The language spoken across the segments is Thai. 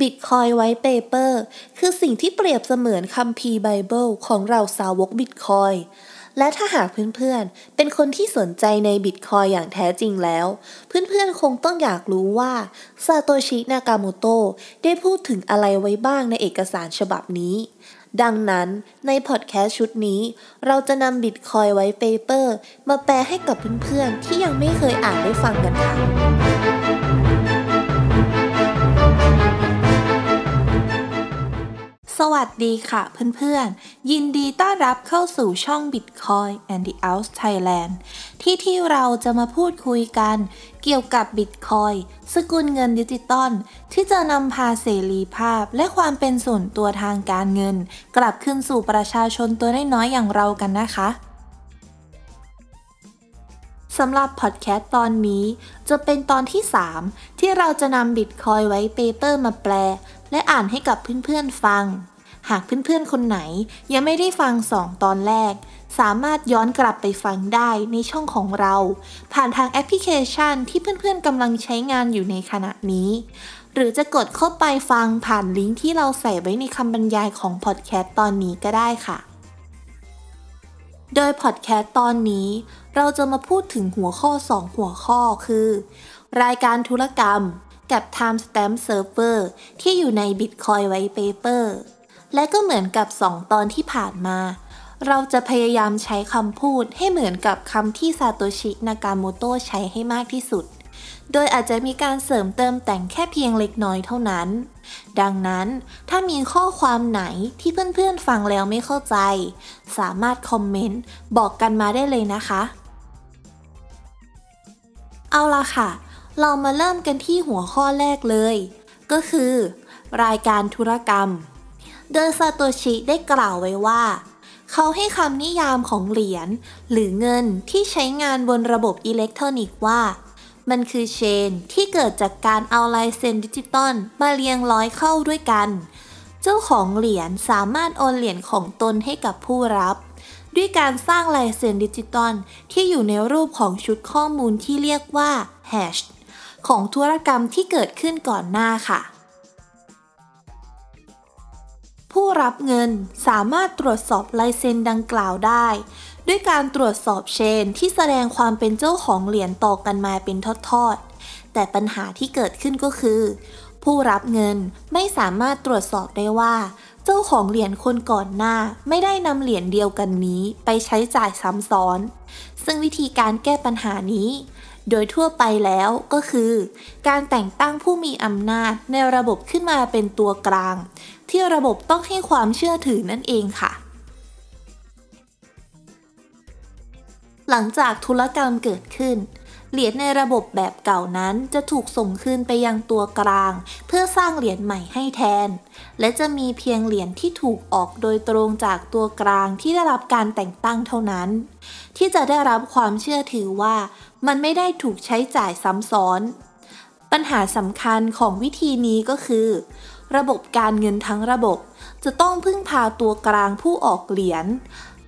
Bitcoin white paper คือสิ่งที่เปรียบเสมือนคัมภีร์ไบเบิลของเราสาวกบิตคอยและถ้าหากเพื่อนๆ เป็นคนที่สนใจในบิตคอยอย่างแท้จริงแล้ว เพื่อนๆ คงต้องอยากรู้ว่าซาโตชินากาโมโตได้พูดถึงอะไรไว้บ้างในเอกสารฉบับนี้ ดังนั้นในพอดแคสต์ชุดนี้ เราจะนำ Bitcoin white paper มาแปลให้กับเพื่อนๆ ที่ยังไม่เคยอ่านได้ฟังกันค่ะ สวัสดีค่ะเพื่อนๆ ยินดีต้อนรับเข้าสู่ช่อง Bitcoin Audible Thailand ที่ที่เราจะมาพูดคุยกันเกี่ยวกับ Bitcoin สกุลเงินดิจิตอลที่จะนำพาเสรีภาพและความเป็นส่วนตัวทางการเงิน กลับคืนสู่ประชาชนตัวน้อยๆอย่างเรากันนะคะสำหรับพอดแคสต์ตอนนี้ จะเป็นตอนที่ 3 ที่เราจะนำ Bitcoin white paper มาแปล และอ่านให้กับเพื่อนๆฟัง หากเพื่อนๆคนไหนยังไม่ได้ฟังสองตอนแรก สามารถย้อนกลับไปฟังได้ในช่องของเรา ผ่านทางแอปพลิเคชันที่เพื่อนๆกำลังใช้งานอยู่ในขณะนี้ หรือจะกดเข้าไปฟังผ่านลิงก์ที่เราใส่ไว้ในคำบรรยายของพอดแคสต์ตอนนี้ก็ได้ค่ะโดยพอดแคสต์ตอนนี้ เราจะมาพูดถึงหัวข้อ 2 หัวข้อคือ รายการธุรกรรม กับ Timestamp Server ที่อยู่ใน Bitcoin White Paper และก็เหมือนกับ 2 ตอนที่ผ่านมา เราจะพยายามใช้คำพูดให้เหมือนกับคำที่ซาโตชินากาโมโตะใช้ให้มากที่สุด โดยอาจจะมีการเสริมเติมแต่งแค่เพียงเล็กน้อยเท่านั้น ดังนั้นถ้ามีข้อความไหนที่เพื่อนๆฟังแล้วไม่เข้าใจ สามารถคอมเมนต์บอกกันมาได้เลยนะคะ เอาละค่ะ เรามาเริ่มกันที่หัวข้อแรกเลย ก็คือ รายการธุรกรรม โดยซาโตชิได้กล่าวไว้ว่า เขาให้คำนิยามของเหรียญหรือเงินที่ใช้งานบนระบบอิเล็กทรอนิกส์ว่า มันคือเชนที่เกิดจากการเอาลายเซ็นดิจิตอลมาเรียงร้อยเข้าด้วยกัน เจ้าของเหรียญสามารถโอนเหรียญของตนให้กับผู้รับด้วยการสร้างลายเซ็นดิจิตอลที่อยู่ในรูปของชุดข้อมูลที่เรียกว่าแฮช ของธุรกรรมที่เกิดขึ้นก่อนหน้าค่ะ ผู้รับเงินสามารถตรวจสอบลายเซ็นดังกล่าวได้ ด้วยการตรวจสอบเชนที่แสดงความเป็นเจ้าของเหรียญต่อกันมาเป็นทอดๆ แต่ปัญหาที่เกิดขึ้นก็คือ ผู้รับเงินไม่สามารถตรวจสอบได้ว่า เจ้าของเหรียญคนก่อนหน้าไม่ได้นำเหรียญเดียวกันนี้ไปใช้จ่ายซ้ำซ้อน ซึ่งวิธีการแก้ปัญหานี้ โดยทั่วไปแล้วก็คือ การแต่งตั้งผู้มีอำนาจในระบบขึ้นมาเป็นตัวกลาง ที่ระบบต้องให้ความเชื่อถือนั่นเองค่ะ หลังจากธุรกรรมเกิดขึ้น เหรียญในระบบแบบเก่านั้นจะถูกส่งคืนไปยังตัวกลาง เพื่อสร้างเหรียญใหม่ให้แทน และจะมีเพียงเหรียญที่ถูกออกโดยตรงจากตัวกลางที่ได้รับการแต่งตั้งเท่านั้น ที่จะได้รับความเชื่อถือว่า มันไม่ได้ถูกใช้จ่ายซ้ำซ้อน ปัญหาสำคัญของวิธีนี้ก็คือ ระบบการเงินทั้งระบบ จะต้องพึ่งพาตัวกลางผู้ออกเหรียญ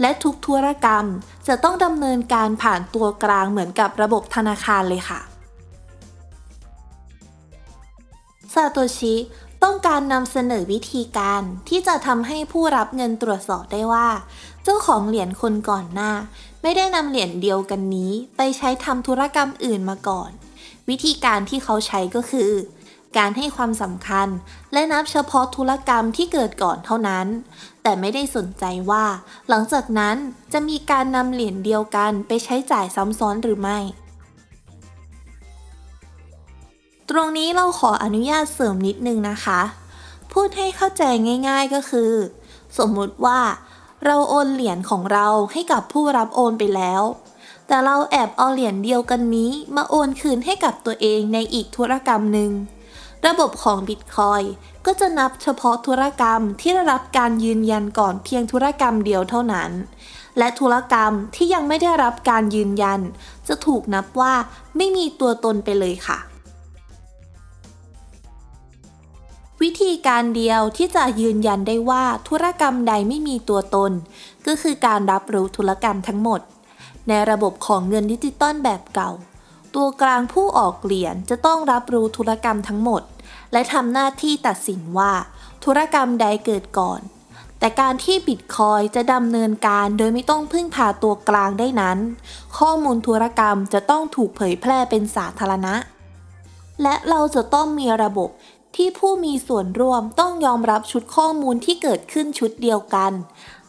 และทุกธุรกรรมจะต้องดำเนินการผ่านตัวกลางเหมือนกับระบบธนาคารเลยค่ะซาโตชิ ต้องการนำเสนอวิธีการที่จะทำให้ผู้รับเงินตรวจสอบได้ว่า เจ้าของเหรียญคนก่อนหน้า ไม่ได้นำเหรียญเดียวกันนี้ ไปใช้ทำธุรกรรมอื่นมาก่อน วิธีการที่เขาใช้ก็คือ การให้ความสำคัญ และนับเฉพาะธุรกรรมที่เกิดก่อนเท่านั้น แต่ไม่ได้สนใจว่า หลังจากนั้นจะมีการนำเหรียญเดียวกันไปใช้จ่ายซ้ำซ้อนหรือไม่ ตรงนี้เราขออนุญาตเสริมนิดนึงนะคะ พูดให้เข้าใจง่าย ๆก็คือ สมมุติว่า เราโอนเหรียญของเราให้กับผู้รับโอนไปแล้ว แต่เราแอบเอาเหรียญเดียวกันนี้ มาโอนคืนให้กับตัวเองในอีกธุรกรรมหนึ่งระบบของ Bitcoin ก็จะนับเฉพาะธุรกรรมที่ได้รับการยืนยันก่อนเพียงธุรกรรมเดียวเท่านั้น และธุรกรรมที่ยังไม่ได้รับการยืนยัน จะถูกนับว่าไม่มีตัวตนไปเลยค่ะ วิธีการเดียวที่จะยืนยันได้ว่าธุรกรรมใดไม่มีตัวตน ก็คือการรับรู้ธุรกรรมทั้งหมด ในระบบของเงินดิจิตอลแบบเก่า ตัวกลางผู้ออกเหรียญจะต้องรับรู้ธุรกรรมทั้งหมด และทำหน้าที่ตัดสินว่า ธุรกรรมใดเกิดก่อน แต่การที่บิตคอยจะดำเนินการโดยไม่ต้องพึ่งพาตัวกลางได้นั้น ข้อมูลธุรกรรมจะต้องถูกเผยแพร่เป็นสาธารณะและเราจะต้องมีระบบ ที่ผู้มีส่วนร่วมต้องยอมรับชุดข้อมูลที่เกิดขึ้นชุดเดียวกัน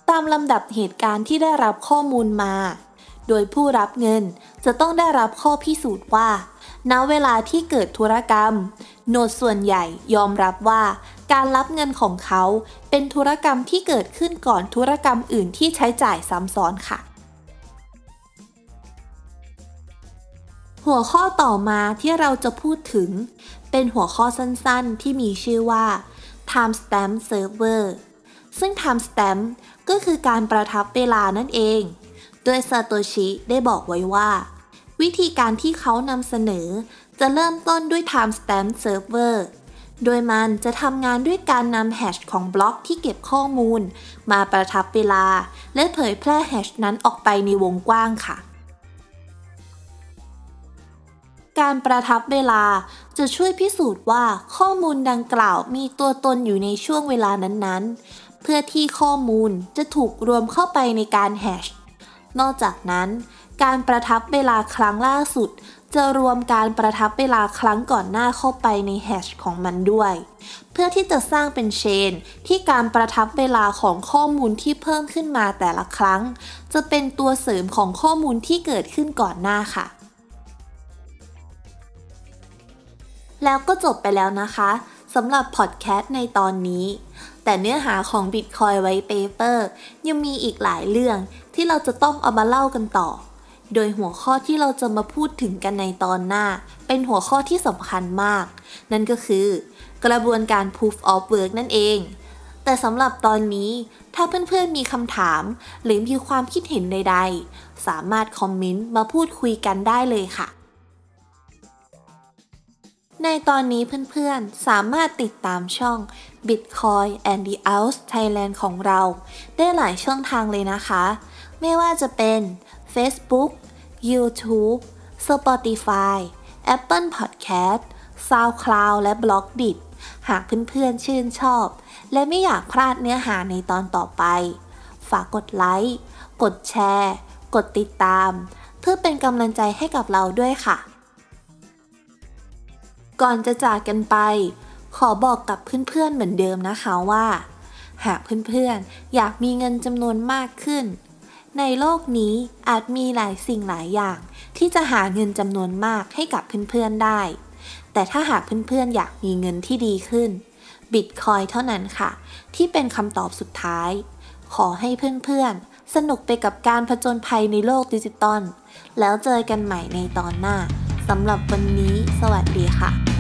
ตามลำดับเหตุการณ์ที่ได้รับข้อมูลมา โดยผู้รับเงินจะต้องได้รับข้อพิสูจน์ว่า ณ เวลาที่เกิดธุรกรรม โนดส่วนใหญ่ยอมรับว่า การรับเงินของเขาเป็นธุรกรรมที่เกิดขึ้นก่อนธุรกรรมอื่นที่ใช้จ่ายซ้ำซ้อนค่ะหัวข้อต่อมาที่เราจะพูดถึง เป็นหัวข้อสั้นๆ ที่มีชื่อว่า timestamp server ซึ่ง timestamp ก็คือการประทับเวลานั่นเอง โดยซาโตชิได้บอกไว้ว่า วิธีการที่เขานำเสนอ จะเริ่มต้นด้วย timestamp server โดยมันจะทำงานด้วยการนำแฮชของบล็อกที่เก็บข้อมูล มาประทับเวลา และเผยแพร่แฮชนั้นออกไปในวงกว้างค่ะ การประทับเวลา จะช่วยพิสูจน์ว่าข้อมูลดังกล่าวมีตัวตนอยู่ในช่วงเวลานั้นๆ เพื่อที่ข้อมูลจะถูกรวมเข้าไปในการแฮชนอกจากนั้น การประทับเวลาครั้งล่าสุด จะรวมการประทับเวลาครั้งก่อนหน้าเข้าไปในแฮชของมันด้วย เพื่อที่จะสร้างเป็นเชน ที่การประทับเวลาของข้อมูลที่เพิ่มขึ้นมาแต่ละครั้ง จะเป็นตัวเสริมของข้อมูลที่เกิดขึ้นก่อนหน้าค่ะ แล้วก็จบไปแล้วนะคะสำหรับพอดแคสต์ในตอนนี้ แต่เนื้อหาของ Bitcoin White Paper ยังมีอีกหลายเรื่องที่เราจะต้องเอามาเล่ากันต่อ โดยหัวข้อที่เราจะมาพูดถึงกันในตอนหน้า เป็นหัวข้อที่สำคัญมาก นั่นก็คือ กระบวนการ Proof of Work นั่นเอง แต่สำหรับตอนนี้ถ้าเพื่อนๆมีคำถาม หรือมีความคิดเห็นใด ๆ สามารถคอมเมนต์มาพูดคุยกันได้เลยค่ะ ในตอนนี้เพื่อนๆ สามารถติดตามช่อง Bitcoin and the Outs Thailand ของเรา ได้หลายช่องทางเลยนะคะ ไม่ว่าจะเป็น Facebook YouTube Spotify Apple Podcast SoundCloud และ b l o g d i t หากเพื่อนๆ ชื่นชอบ และไม่อยากพลาดเนื้อหาในตอนต่อไป ฝากกดไลค์ กดแชร์ กดติดตาม เพื่อเป็นกำลังใจให้กับเราด้วยค่ะ ก่อนจะจากกันไป ขอบอกกับเพื่อนๆเหมือนเดิมนะคะว่า หากเพื่อนๆอยากมีเงินจำนวนมากขึ้น ในโลกนี้อาจมีหลายสิ่งหลายอย่าง ที่จะหาเงินจำนวนมากให้กับเพื่อนๆได้ แต่ถ้าหากเพื่อนๆอยากมีเงินที่ดีขึ้นบิตคอยเท่านั้นค่ะ ที่เป็นคำตอบสุดท้าย ขอให้เพื่อนๆ สนุกไปกับการผจญภัยในโลกดิจิตอลแล้วเจอกันใหม่ในตอนหน้าสำหรับวันนี้ สวัสดีค่ะ